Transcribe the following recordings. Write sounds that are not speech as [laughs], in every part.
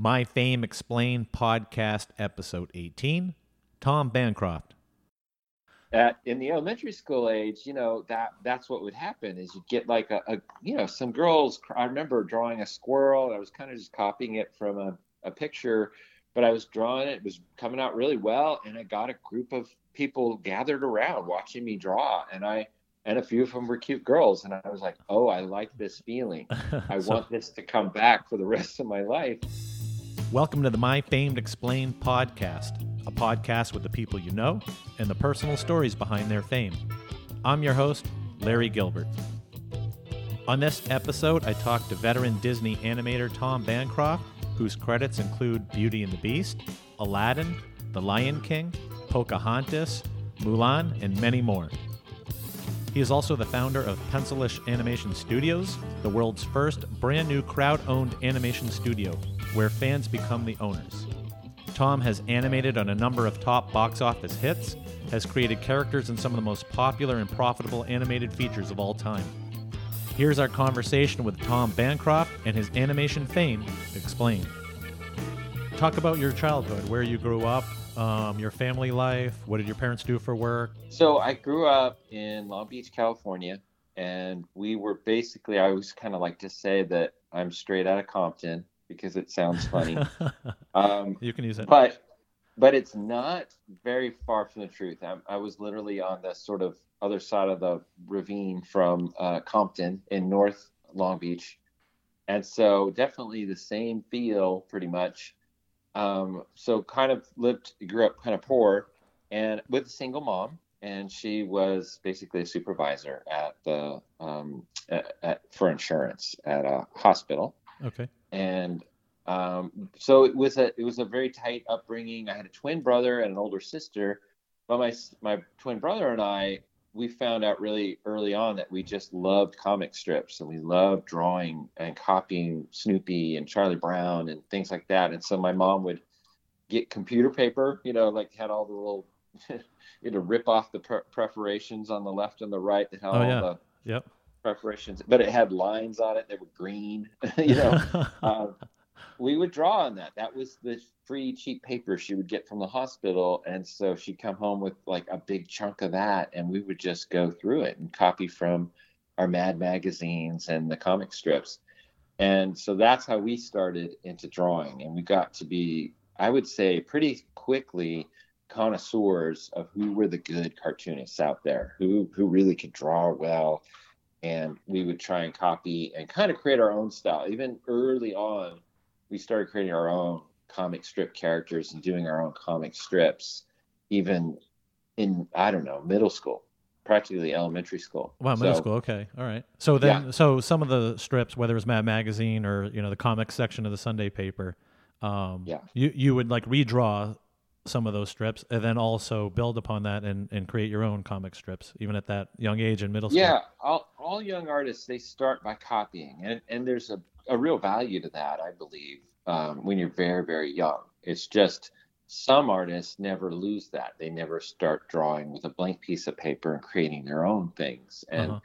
My Fame Explained podcast, episode 18. Tom Bancroft. At, in the elementary school age, you know that that's what would happen is you'd get like a, a you know some girls. I remember drawing a squirrel. I was kind of just copying it from a, a picture, but I was drawing it. It was coming out really well, and I got a group of people gathered around watching me draw, and I and a few of them were cute girls, and I was like, oh, I like this feeling. [laughs] I so, want this to come back for the rest of my life. Welcome to the My Famed Explained podcast, a podcast with the people you know and the personal stories behind their fame. I'm your host, Larry Gilbert. On this episode, I talked to veteran Disney animator Tom Bancroft, whose credits include Beauty and the Beast, Aladdin, The Lion King, Pocahontas, Mulan, and many more. He is also the founder of Pencilish Animation Studios, the world's first brand new crowd owned animation studio where fans become the owners. Tom has animated on a number of top box office hits, has created characters in some of the most popular and profitable animated features of all time. Here's our conversation with Tom Bancroft and his animation fame explained. Talk about your childhood, where you grew up, um, your family life. What did your parents do for work? So I grew up in Long Beach, California, and we were basically. I always kind of like to say that I'm straight out of Compton because it sounds funny. [laughs] um, you can use it. But but it's not very far from the truth. I, I, was literally on the sort of other side of the ravine from uh, Compton in North Long Beach, and so definitely the same feel, pretty much. Um, so kind of lived, grew up kind of poor, and with a single mom, and she was basically a supervisor at the um, at, at, for insurance at a hospital. Okay and um, so it was a it was a very tight upbringing. I had a twin brother and an older sister, but my my twin brother and I we found out really early on that we just loved comic strips and we loved drawing and copying Snoopy and Charlie Brown and things like that. And so my mom would get computer paper, you know, like had all the little, [laughs] you know, rip off the per- perforations on the left and the right that had oh, all yeah. the yep preparations, but it had lines on it that were green. [laughs] you know, [laughs] um, we would draw on that. That was the free cheap paper she would get from the hospital, and so she'd come home with like a big chunk of that, and we would just go through it and copy from our Mad magazines and the comic strips. And so that's how we started into drawing, and we got to be, I would say, pretty quickly connoisseurs of who were the good cartoonists out there, who who really could draw well and we would try and copy and kind of create our own style. Even early on, we started creating our own comic strip characters and doing our own comic strips, even in I don't know middle school, practically elementary school. Wow, middle so, school. Okay, all right. So then, yeah. so some of the strips, whether it's Mad Magazine or you know the comic section of the Sunday paper, um, yeah, you you would like redraw some of those strips and then also build upon that and, and create your own comic strips even at that young age in middle school. Yeah all, all young artists they start by copying and, and there's a, a real value to that i believe um, when you're very very young. It's just some artists never lose that. They never start drawing with a blank piece of paper and creating their own things. And uh-huh.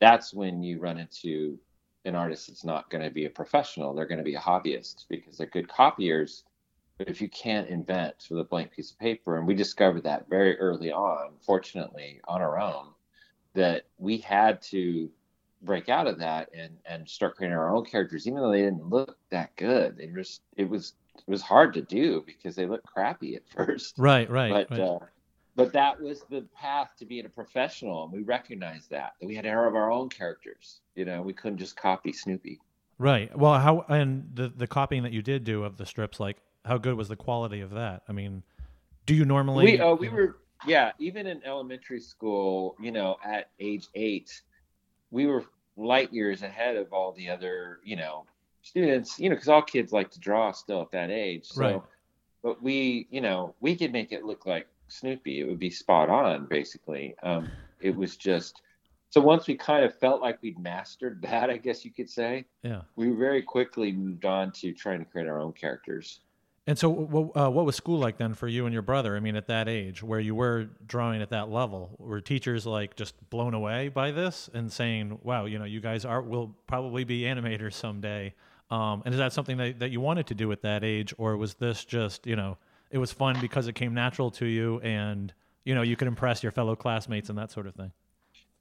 that's when you run into an artist that's not going to be a professional they're going to be a hobbyist because they're good copiers if you can't invent with a blank piece of paper, and we discovered that very early on, fortunately, on our own, that we had to break out of that and and start creating our own characters, even though they didn't look that good. They just it was it was hard to do because they looked crappy at [laughs] first. Right, right. But right. Uh, but that was the path to being a professional, and we recognized that that we had to have our own characters. You know, we couldn't just copy Snoopy. Right. Well, how and the the copying that you did do of the strips, like how good was the quality of that? I mean, do you normally? We uh, we were yeah. Even in elementary school, you know, at age eight, we were light years ahead of all the other you know students. You know, because all kids like to draw still at that age. So, right. But we, you know, we could make it look like Snoopy. It would be spot on, basically. Um, it was just. So once we kind of felt like we'd mastered [laughs] that, I guess you could say, yeah, we very quickly moved on to trying to create our own characters. And so, uh, what was school like then for you and your brother? I mean, at that age, where you were drawing at that level, were teachers like just blown away by this and saying, "Wow, you know, you guys are will probably be animators someday." Um, and is that something that, that you wanted to do at that age, or was this just, you know, it was fun because it came natural to you and, you know, you could impress your fellow classmates and that sort of thing?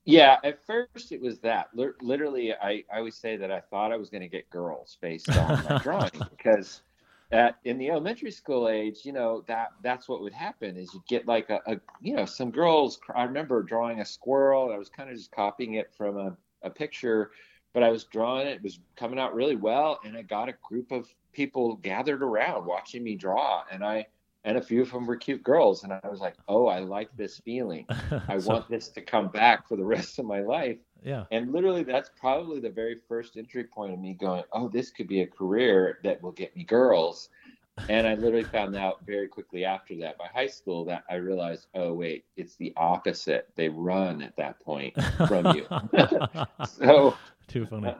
Yeah, at first it was that. L- literally, I, I always say that I thought I was going to get girls based on my [laughs] drawing because at in the elementary school age, you know that that's what would happen is you get like a, a you know some girls. I remember drawing a squirrel. I was kind of just copying it from a, a picture, but I was drawing it. It was coming out really well, and I got a group of people gathered around watching me draw, and I and a few of them were cute girls and i was like oh i like this feeling [laughs] i so, want this to come back for the rest of my life yeah. And literally that's probably the very first entry point of me going oh this could be a career that will get me girls. And i literally found out very quickly after that by high school that i realized oh wait it's the opposite. They run at that point from you. [laughs] [laughs] So too funny. Uh,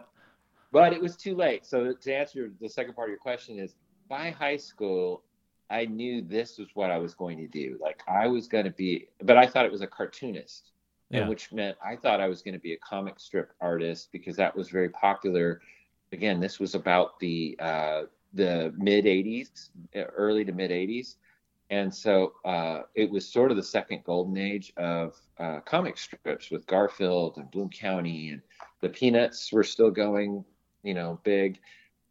but it was too late. So to answer the second part of your question is by high school I knew this was what I was going to do. Like I was going to be, but I thought it was a cartoonist, yeah. which meant I thought I was going to be a comic strip artist because that was very popular. Again, this was about the uh, the mid '80s, early to mid '80s, and so uh, it was sort of the second golden age of uh, comic strips with Garfield and Bloom County, and the Peanuts were still going, you know, big.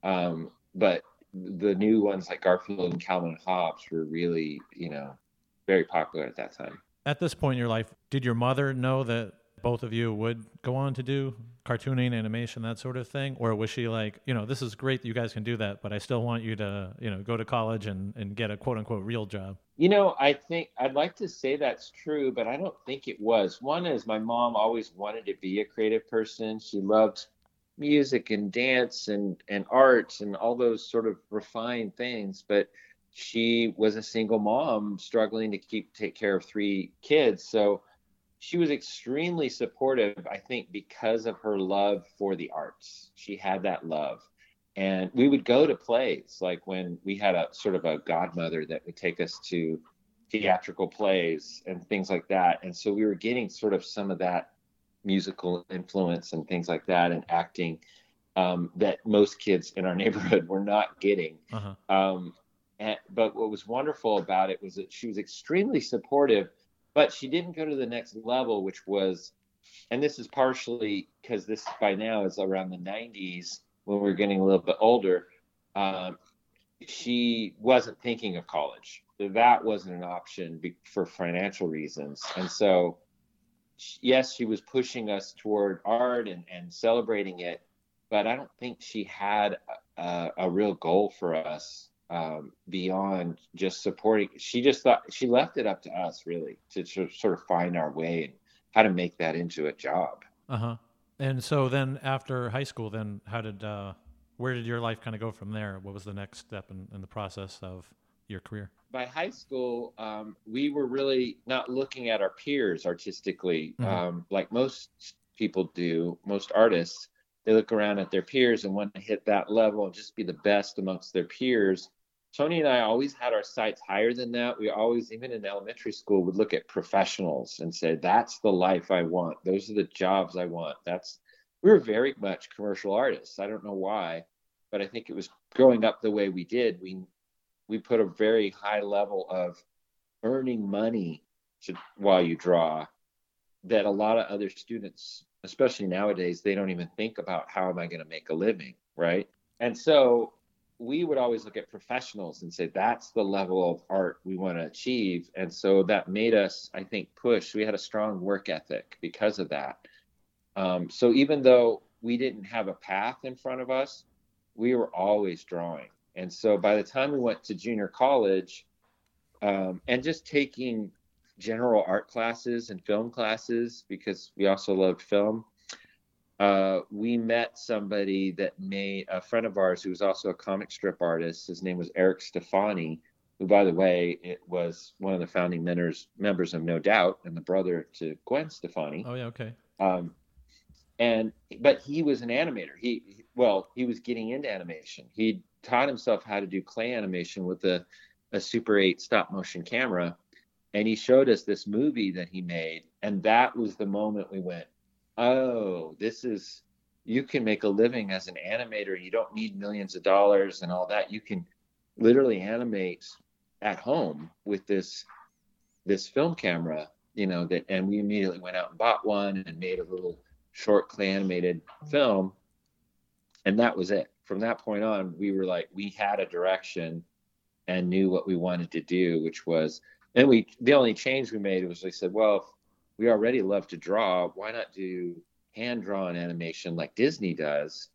Um, but the new ones like Garfield and Calvin Hobbes were really, you know, very popular at that time. At this point in your life, did your mother know that both of you would go on to do cartooning, animation, that sort of thing? Or was she like, you know, this is great that you guys can do that, but I still want you to, you know, go to college and, and get a quote unquote real job? You know, I think I'd like to say that's true, but I don't think it was. One is my mom always wanted to be a creative person. She loved music and dance and and art and all those sort of refined things but she was a single mom struggling to keep take care of three kids so she was extremely supportive i think because of her love for the arts she had that love and we would go to plays like when we had a sort of a godmother that would take us to theatrical plays and things like that and so we were getting sort of some of that musical influence and things like that and acting um, that most kids in our [laughs] neighborhood were not getting. Uh-huh. Um, and, but what was wonderful about it was that she was extremely supportive, but she didn't go to the next level, which was, and this is partially because this by now is around the 90s when we are getting a little bit older. Um, she wasn't thinking of college. That wasn't an option be, for financial reasons. And so yes, she was pushing us toward art and, and celebrating it, but I don't think she had a, a real goal for us um, beyond just supporting. She just thought she left it up to us really to sort of find our way and how to make that into a job. Uh huh. And so then after high school, then how did uh, where did your life kind of go from there? What was the next step in, in the process of your career? by high school, um, we were really not looking at our peers artistically, mm-hmm. um, like most people do, most artists. They look around at their peers and want to hit that level and just be the best amongst their peers. Tony and I always had our sights higher than that. We always, even in elementary school, would look at professionals and say, "That's the life I want. Those are the jobs I want." That's we were very much commercial artists. I don't know why, but I think it was growing up the way we did. We we put a very high level of earning money to, while you draw that a lot of other students especially nowadays they don't even think about how am i going to make a living right and so we would always look at professionals and say that's the level of art we want to achieve. And so that made us i think push. We had a strong work ethic because of that. Um, so even though we didn't have a path in front of us we were always drawing. And so by the time we went to junior college, um, and just taking general art classes and film classes because we also loved film, uh, we met somebody that made a friend of ours who was also a comic strip artist. His name was Eric Stefani, who, by the way, it was one of the founding members members of No Doubt and the brother to Gwen Stefani. Oh yeah, okay. Um, and but he was an animator. He well, he was getting into animation. He taught himself how to do clay animation with a, a Super 8 stop motion camera. And he showed us this movie that he made. And that was the moment we went, oh, this is you can make a living as an animator. You don't need millions of dollars and all that. You can literally animate at home with this this film camera, you know, that and we immediately went out and bought one and made a little short clay animated film. And that was it. From that point on, we were like we had a direction and knew what we wanted to do, which was and we the only change we made was we said, well, we already love to draw, why not do hand drawn animation like Disney does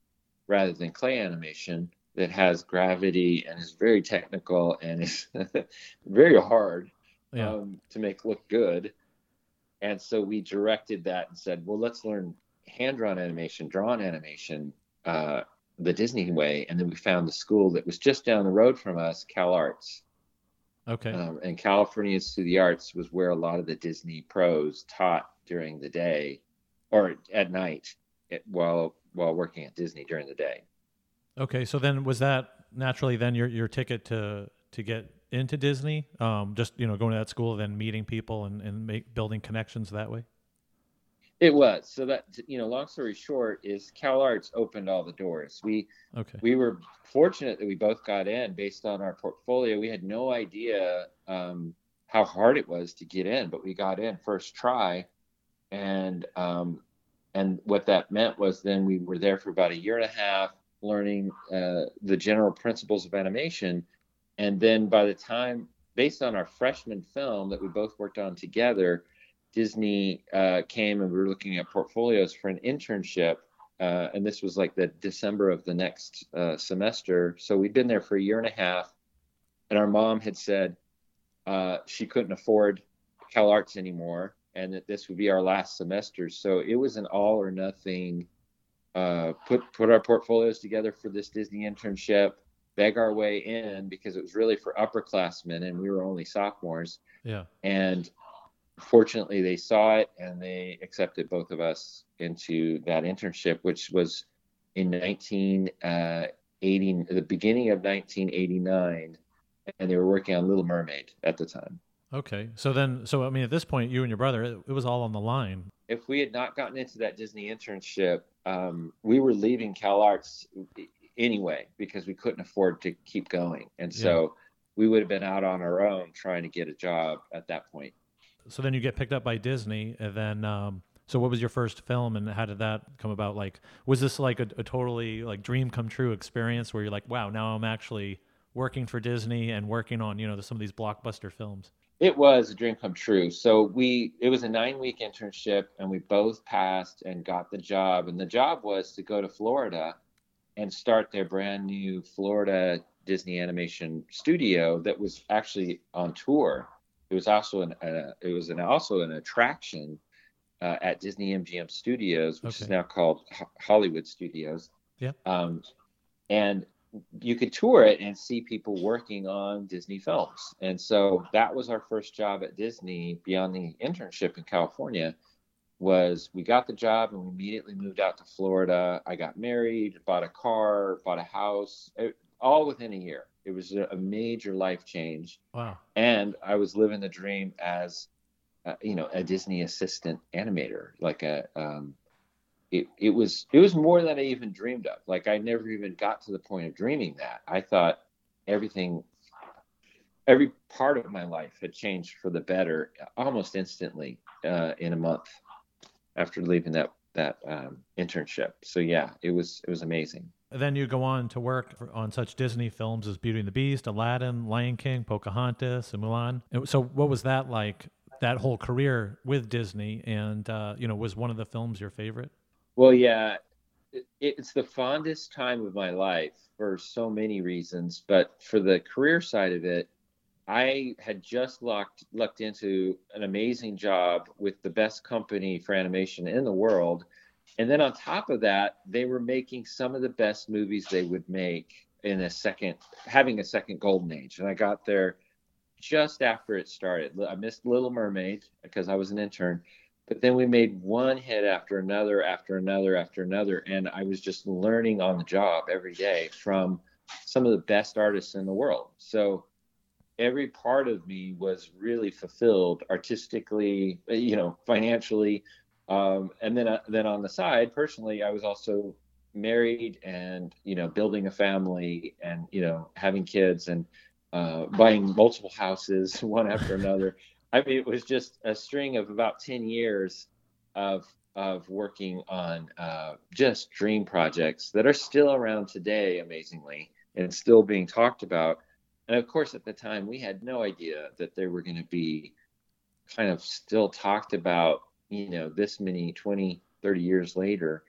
rather than clay animation that has gravity and is very technical and is [laughs] very hard yeah. um, to make look good. And so we directed that and said, well, let's learn hand drawn animation, drawn animation, uh, the Disney way. And then we found the school that was just down the road from us, Cal Arts. Okay. Um, and California Institute of the Arts was where a lot of the Disney pros taught during the day or at night while while working at Disney during the day. Okay, so then was that naturally then your your ticket to to get into Disney? Um, just you know going to that school, then meeting people and and make building connections that way. It was so that you know. Long story short, is Cal Arts opened all the doors. We okay. We were fortunate that we both got in based on our portfolio. We had no idea um, how hard it was to get in, but we got in first try, and um, and what that meant was then we were there for about a year and a half learning uh, the general principles of animation and then by the time based on our freshman film that we both worked on together disney uh, came and we were looking at portfolios for an internship uh, and this was like the december of the next uh, semester so we'd been there for a year and a half and our mom had said uh, she couldn't afford cal arts anymore and that this would be our last semester. So it was an all or nothing. Uh, put put our portfolios together for this Disney internship, beg our way in because it was really for upperclassmen and we were only sophomores. Yeah. And fortunately, they saw it and they accepted both of us into that internship, which was in 1980, uh, the beginning of 1989, and they were working on Little Mermaid at the time. Okay. So then, so I mean, at this point, you and your brother, it, it was all on the line. If we had not gotten into that Disney internship, um, we were leaving Cal Arts anyway because we couldn't afford to keep going. And so yeah. we would have been out on our own trying to get a job at that point. So then you get picked up by Disney, and then, um, so what was your first film, and how did that come about? Like, was this like a, a totally like dream come true experience where you're like, wow, now I'm actually working for Disney and working on you know some of these blockbuster films? It was a dream come true. So we it was a nine week internship and we both passed and got the job. And the job was to go to Florida and start their brand new Florida Disney animation studio that was actually on tour. It was also an uh, it was an also an attraction uh, at Disney MGM Studios, which okay. is now called H- Hollywood Studios. Yeah. Um, and you could tour it and see people working on Disney films. And so that was our first job at Disney beyond the internship in California was we got the job and we immediately moved out to Florida. I got married, bought a car, bought a house, it, all within a year. It was a, major life change. Wow. And I was living the dream as uh, you know, a Disney assistant animator, like a um, it, it was it was more than I even dreamed of. Like I never even got to the point of dreaming that. I thought everything every part of my life had changed for the better almost instantly uh, in a month after leaving that that um, internship. So yeah, it was it was amazing. Then you go on to work on such Disney films as Beauty and the Beast, Aladdin, Lion King, Pocahontas, and Mulan. So what was that like? That whole career with Disney, and uh, you know, was one of the films your favorite? Well, yeah, it's the fondest time of my life for so many reasons, but for the career side of it, I had just lucked lucked into an amazing job with the best company for animation in the world. And then on top of that, they were making some of the best movies they would make in a second, having a second golden age. And I got there just after it started. I missed Little Mermaid because I was an intern, but then we made one hit after another, after another, after another. And I was just learning on the job every day from some of the best artists in the world. So every part of me was really fulfilled artistically, you know, financially. Um, and then, uh, then on the side, personally, I was also married and you know building a family and you know having kids and uh, buying multiple houses [laughs] one after another. I mean, it was just a string of about ten years of of working on uh, just dream projects that are still around today, amazingly, and still being talked about. And of course, at the time, we had no idea that they were going to be kind of still talked about, you know, this many 20, 30 years later.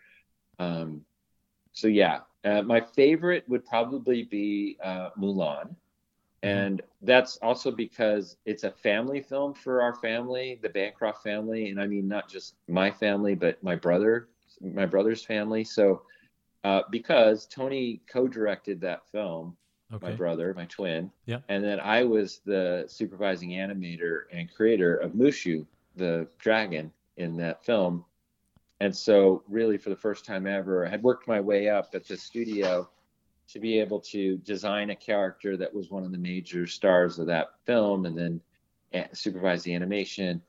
Um, so, yeah, uh, my favorite would probably be uh, Mulan. Mm-hmm. and that's also because it's a family film for our family the bancroft family and i mean not just my family but my brother my brother's family so uh, because tony co-directed that film okay. my brother my twin yeah and then i was the supervising animator and creator of mushu the dragon in that film. And so really for the first time ever i had worked my way up at the studio to be able to design a character that was one of the major stars of that film and then supervise the animation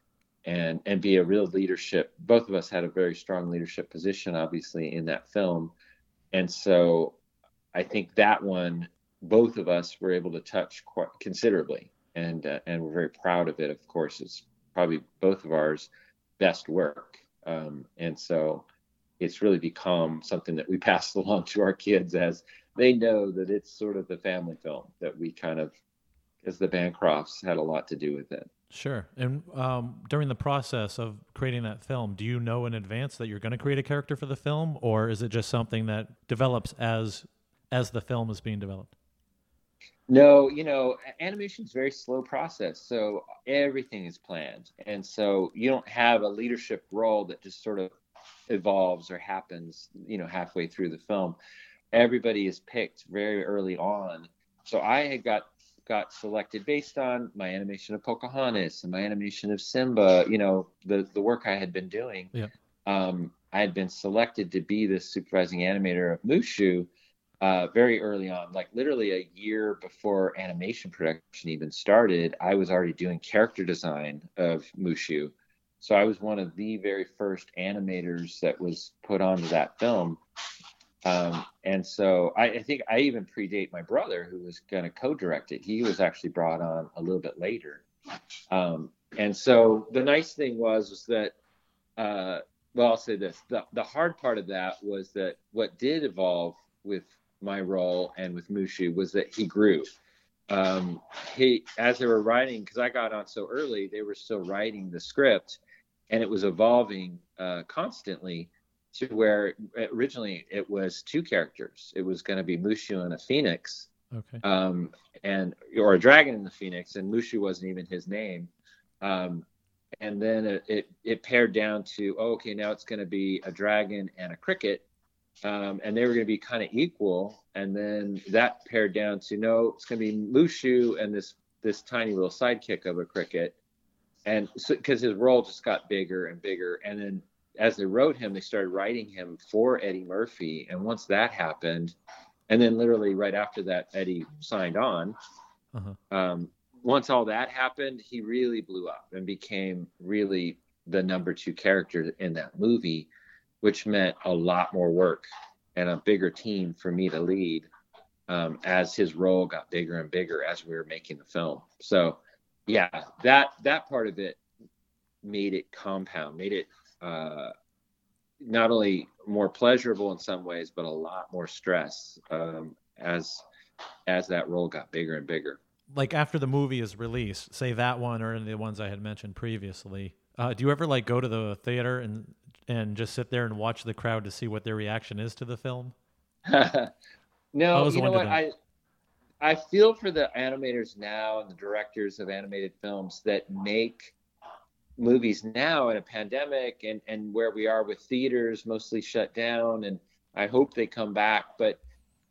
and and be a real leadership. Both of us had a very strong leadership position obviously in that film. And so i think that one both of us were able to touch quite considerably and uh, and we're very proud of it of course. It's probably both of ours best work um, and so it's really become something that we [laughs] pass along to our kids as they know that it's sort of the family film that we kind of, as the Bancrofts had a lot to do with it. Sure. And um, during the process of creating that film, do you know in advance that you're going to create a character for the film, or is it just something that develops as as the film is being developed? No, you know, animation is very slow process, so everything is planned, and so you don't have a leadership role that just sort of evolves or happens, you know, halfway through the film everybody is picked very early on. So I had got got selected based on my animation of Pocahontas and my animation of Simba. You know, the the work I had been doing. Yeah. Um, I had been selected to be the supervising animator of Mushu uh, very early on, like literally a year before animation production even started. I was already doing character design of Mushu. So I was one of the very first animators that was put onto that film. Um, and so I, I, think I even predate my brother who was going to co-direct it. He was actually brought on a little bit later. Um, and so the nice thing was, was that, uh, well, I'll say this, the, the hard part of that was that what did evolve with my role and with Mushu was that he grew. Um, he, as they were writing, cause I got on so early, they were still writing the script and it was evolving, uh, constantly to where originally it was two characters. It was going to be Mushu and a phoenix, okay, um, and or a dragon and the phoenix, and Mushu wasn't even his name. Um, and then it, it, it pared down to oh, okay, now it's going to be a dragon and a cricket, um, and they were going to be kind of equal. And then that pared down to no, it's going to be Mushu and this this tiny little sidekick of a cricket, and because so, his role just got bigger and bigger, and then as they wrote him, they started writing him for Eddie Murphy. And once that happened, and then literally right after that, Eddie signed on. Uh-huh. Um, once all that happened, he really blew up and became really the number two character in that movie, which meant a lot more work and a bigger team for me to lead um, as his role got bigger and bigger as we were making the film. So, yeah, that that part of it made it compound, made it uh, not only more pleasurable in some ways, but a lot more stress um, as as that role got bigger and bigger. Like after the movie is released, say that one or any of the ones I had mentioned previously, uh, do you ever like go to the theater and and just sit there and watch the crowd to see what their reaction is to the film? [laughs] no, you know what I. I feel for the animators now and the directors of animated films that make movies now in a pandemic and and where we are with theaters mostly shut down and I hope they come back but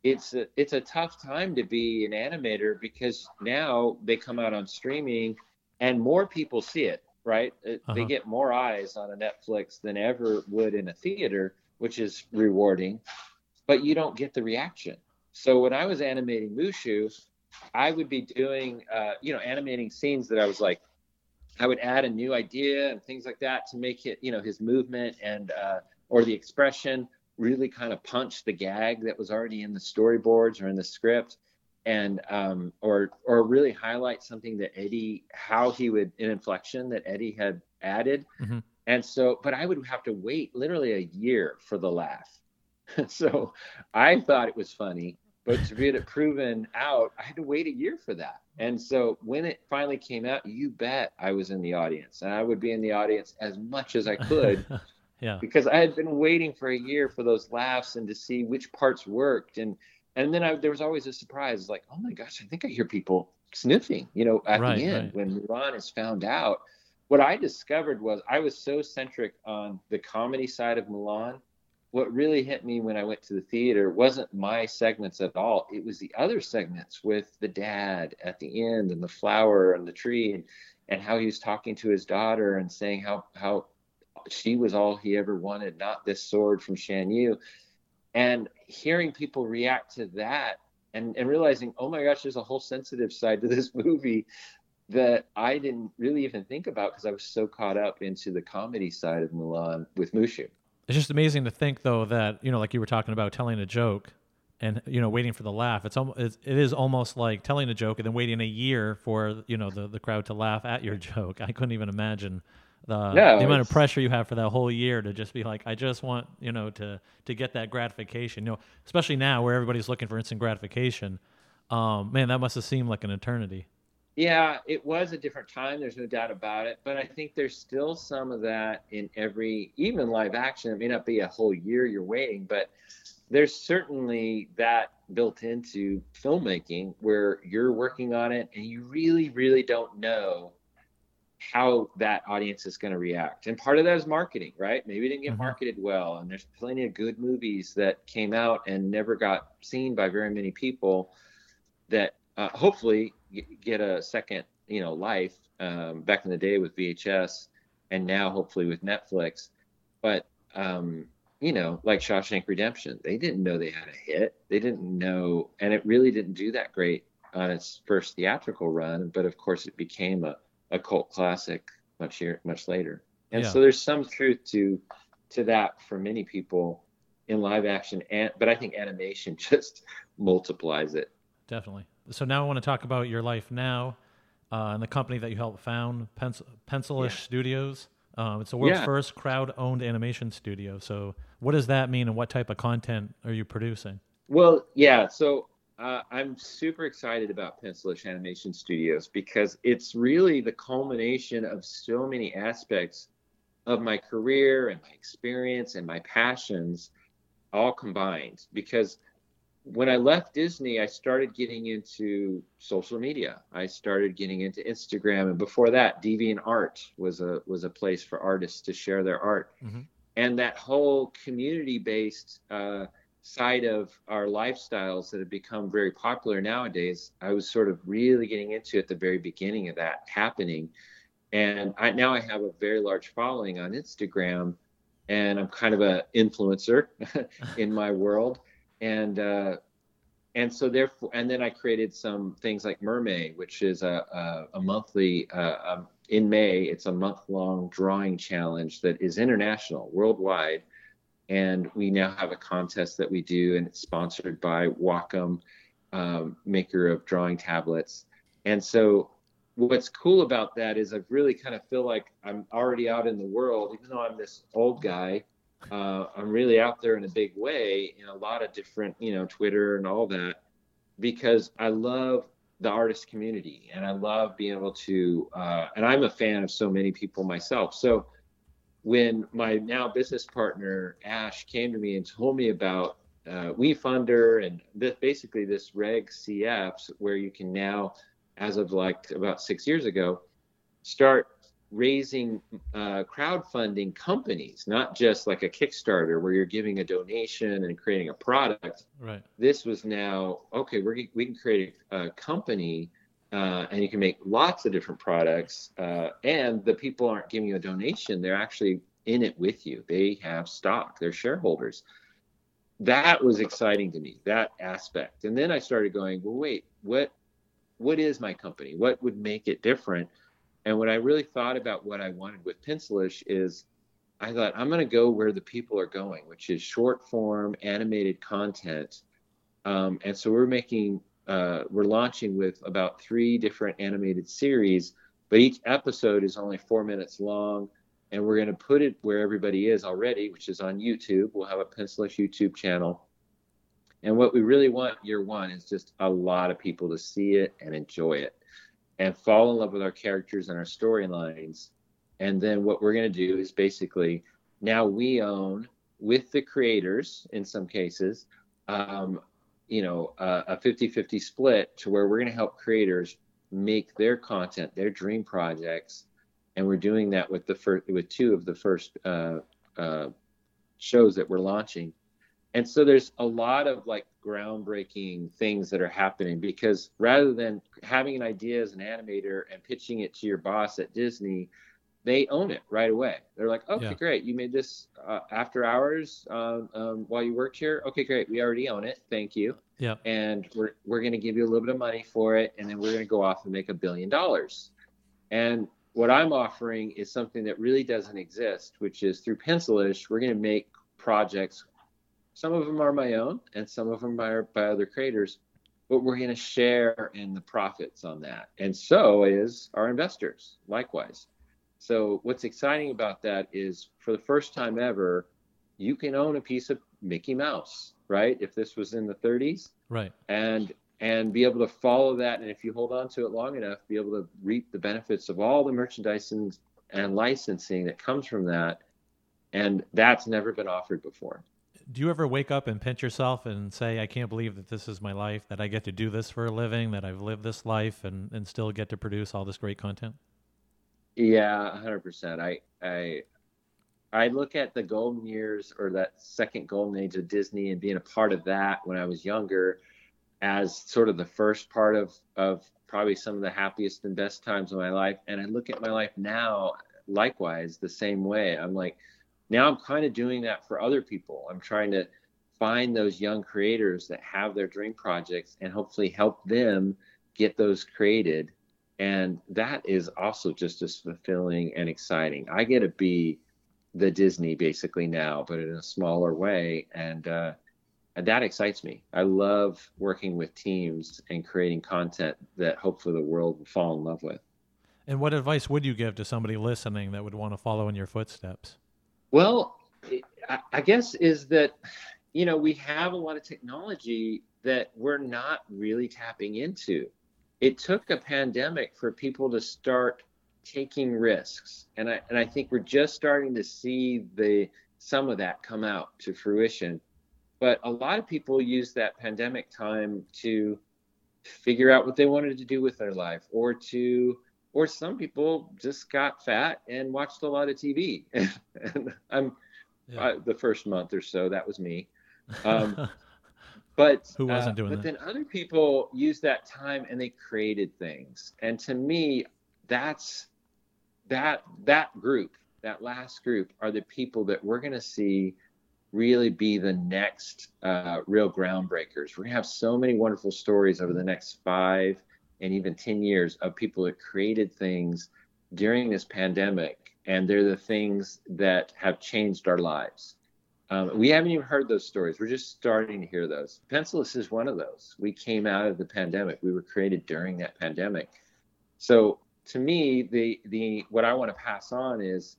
it's a, it's a tough time to be an animator because now they come out on streaming and more people see it right? Uh-huh. they get more eyes on a Netflix than ever would in a theater which is rewarding but you don't get the reaction. So when I was animating Mushu I would be doing uh, you know animating scenes that I was like I would add a new idea and things like that to make it, you know, his movement and uh, or the expression really kind of punch the gag that was already in the storyboards or in the script and um, or or really highlight something that Eddie how he would an inflection that Eddie had added. Mm-hmm. And so, but I would have to wait literally a year for the laugh. [laughs] so I thought it was funny, but to get it proven out, I had to wait a year for that. And so when it finally came out, you bet I was in the audience, and I would be in the audience as much as I could. [laughs] yeah. Because I had been waiting for a year for those laughs and to see which parts worked and and then I, there was always a surprise like oh my gosh i think i hear people sniffing you know at right, the end right. when mulan is found out. What i discovered was i was so centric on the comedy side of mulan. What really hit me when i went to the theater wasn't my segments at all. It was the other segments with the dad at the end and the flower and the tree and, and how he was talking to his daughter and saying how how she was all he ever wanted not this sword from shan yu and hearing people react to that and, and realizing, oh my gosh, there's a whole sensitive side to this [laughs] movie that I didn't really even think about because I was so caught up into the comedy side of Mulan with Mushu. It's just amazing to think, though, that you know, like you were talking about telling a joke and you know waiting for the laugh. It's almost it is almost like telling a joke and then waiting a year for you know the the crowd to laugh at your [laughs] joke. I couldn't even imagine the, no, the amount of pressure you have for that whole year to just be like, I just want you know to to get that gratification. You know, especially now where everybody's looking for instant gratification. Um, man, that must have seemed like an eternity. Yeah, it was a different time. There's no doubt about it. But I think there's still some of that in every, even live action. It may not be a whole year you're waiting, but there's certainly that built into filmmaking where you're working on it and you really, really don't know how that audience is going to react. And part of that is marketing, right? Maybe it didn't get mm-hmm. marketed well. And there's plenty of good movies that came out and never got seen by very many people that uh, hopefully get a second, you know, life um, back in the day with VHS and now hopefully with Netflix. But, um, you know, like Shawshank Redemption, they didn't know they had a hit. They didn't know, and it really didn't do that great on its first theatrical run. But of course, it became a a cult classic much year much later. And yeah. so there's some truth to to that for many people in live action and but I think animation [laughs] just multiplies it. Definitely. So now I want to talk about your life now uh, and the company that you helped found, Pencil, Pencilish yeah. Studios. Um, it's the world's yeah. first crowd-owned animation studio. So, what does that mean, and what type of content are you producing? Well, yeah. So uh, I'm super excited about Pencilish Animation Studios because it's really the culmination of so many aspects of my career and my experience and my passions all combined. Because when I left Disney, I started getting into social media. I started getting into Instagram, and before that, DeviantArt was a was a place for artists to share their art. Mm-hmm. And that whole community-based uh, side of our lifestyles that have become very popular nowadays, I was sort of really getting into at the very beginning of that happening. And I, now I have a very large following on Instagram, and I'm kind of an influencer [laughs] in my world. And uh, and so therefore, and then I created some things like MerMay, which is a a, a monthly. Uh, um, in May, it's a month long drawing challenge that is international, worldwide and we now have a contest that we do, and it's sponsored by Wacom, um, maker of drawing tablets. And so, what's cool about that is I really kind of feel like I'm already out in the world, even though I'm this old guy. Uh, I'm really out there in a big way in a lot of different, you know, Twitter and all that, because I love the artist community and I love being able to, uh, and I'm a fan of so many people myself. So when my now business partner Ash came to me and told me about uh, WeFunder and this, basically this Reg CFs, where you can now, as of like about six years ago, start raising uh, crowdfunding companies, not just like a Kickstarter where you're giving a donation and creating a product. Right. This was now okay. we we can create a, a company uh, and you can make lots of different products. Uh, and the people aren't giving you a donation; they're actually in it with you. They have stock; they're shareholders. That was exciting to me, that aspect. And then I started going, well, wait, what? What is my company? What would make it different? And when I really thought about what I wanted with Pencilish is I thought I'm going to go where the people are going, which is short form animated content. Um, and so we're making, uh, we're launching with about three different animated series, but each episode is only four minutes long. And we're going to put it where everybody is already, which is on YouTube. We'll have a Pencilish YouTube channel. And what we really want year one is just a lot of people to see it and enjoy it and fall in love with our characters and our storylines and then what we're going to do is basically now we own with the creators in some cases, um, you know, uh, a 50 50 split to where we're going to help creators make their content, their dream projects. And we're doing that with the first, with two of the first uh, uh, shows that we're launching. And so there's a lot of like groundbreaking things that are happening because rather than having an idea as an animator and pitching it to your boss at Disney, they own it right away. They're like, okay, yeah. great. You made this uh, after hours um, um, while you worked here. Okay, great. We already own it. Thank you. Yeah. And we're we're going to give you a little bit of money for it, and then we're going to go off and make a billion dollars. And what I'm offering is something that really doesn't exist, which is through Pencilish, we're going to make projects. Some of them are my own, and some of them are by other creators, but we're going to share in the profits on that. And so is our investors, likewise. So what's exciting about that is for the first time ever, you can own a piece of Mickey Mouse, right? If this was in the 30s, right, and and be able to follow that, and if you hold on to it long enough, be able to reap the benefits of all the merchandise and, and licensing that comes from that, and that's never been offered before. Do you ever wake up and pinch yourself and say, "I can't believe that this is my life, that I get to do this for a living, that I've lived this life, and and still get to produce all this great content"? Yeah, hundred percent. I I I look at the golden years or that second golden age of Disney and being a part of that when I was younger as sort of the first part of of probably some of the happiest and best times of my life. And I look at my life now likewise the same way. I'm like, now I'm kind of doing that for other people. I'm trying to find those young creators that have their dream projects and hopefully help them get those created and that is also just as fulfilling and exciting. I get to be the Disney basically now, but in a smaller way, and uh, that excites me. I love working with teams and creating content that hopefully the world will fall in love with. And what advice would you give to somebody listening that would want to follow in your footsteps? Well, I guess is that you know we have a lot of technology that we're not really tapping into it took a pandemic for people to start taking risks. And i and i think we're just starting to see the some of that come out to fruition. But a lot of people use that pandemic time to figure out what they wanted to do with their life or to or some people just got fat and watched a lot of tv [laughs] and i'm yeah. uh, the first month or so that was me. Um, [laughs] But who wasn't uh, doing but that? then other people used that time and they created things. And to me, that's that that group, that last group, are the people that we're going to see really be the next uh, real groundbreakers. We're going to have so many wonderful stories over the next five and even 10 years of people that created things during this pandemic. And they're the things that have changed our lives. Um, we haven't even heard those stories. We're just starting to hear those. Pencilish is one of those. We came out of the pandemic. We were created during that pandemic. So to me, the the what I want to pass on is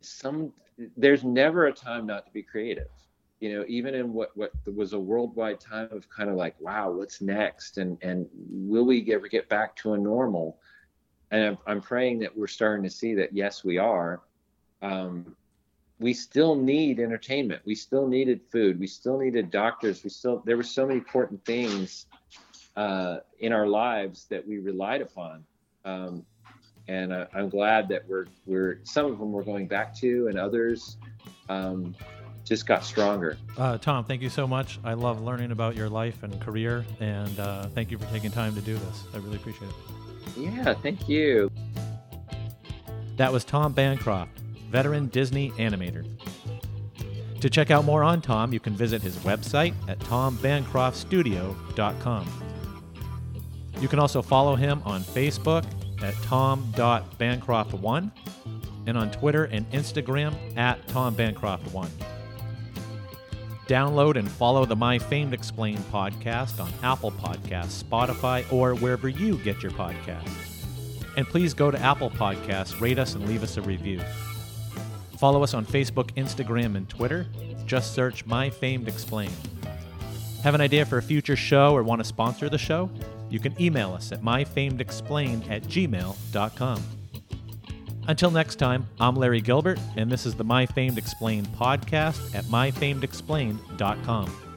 some. There's never a time not to be creative. You know, even in what what was a worldwide time of kind of like, wow, what's next, and and will we ever get back to a normal? And I'm, I'm praying that we're starting to see that yes, we are. Um, we still need entertainment. We still needed food. We still needed doctors. We still there were so many important things uh, in our lives that we relied upon. Um, and uh, I'm glad that we're we're some of them we're going back to, and others um, just got stronger. Uh, Tom, thank you so much. I love learning about your life and career, and uh, thank you for taking time to do this. I really appreciate it. Yeah, thank you. That was Tom Bancroft veteran Disney animator. To check out more on Tom, you can visit his website at tombancroftstudio.com. You can also follow him on Facebook at tom.bancroft1 and on Twitter and Instagram at Tom Bancroft1. Download and follow the My Famed Explained podcast on Apple Podcasts, Spotify, or wherever you get your podcasts. And please go to Apple Podcasts, rate us, and leave us a review. Follow us on Facebook, Instagram, and Twitter. Just search My Famed Explained. Have an idea for a future show or want to sponsor the show? You can email us at myfamedexplained at gmail.com. Until next time, I'm Larry Gilbert, and this is the My Famed Explained podcast at myfamedexplained.com.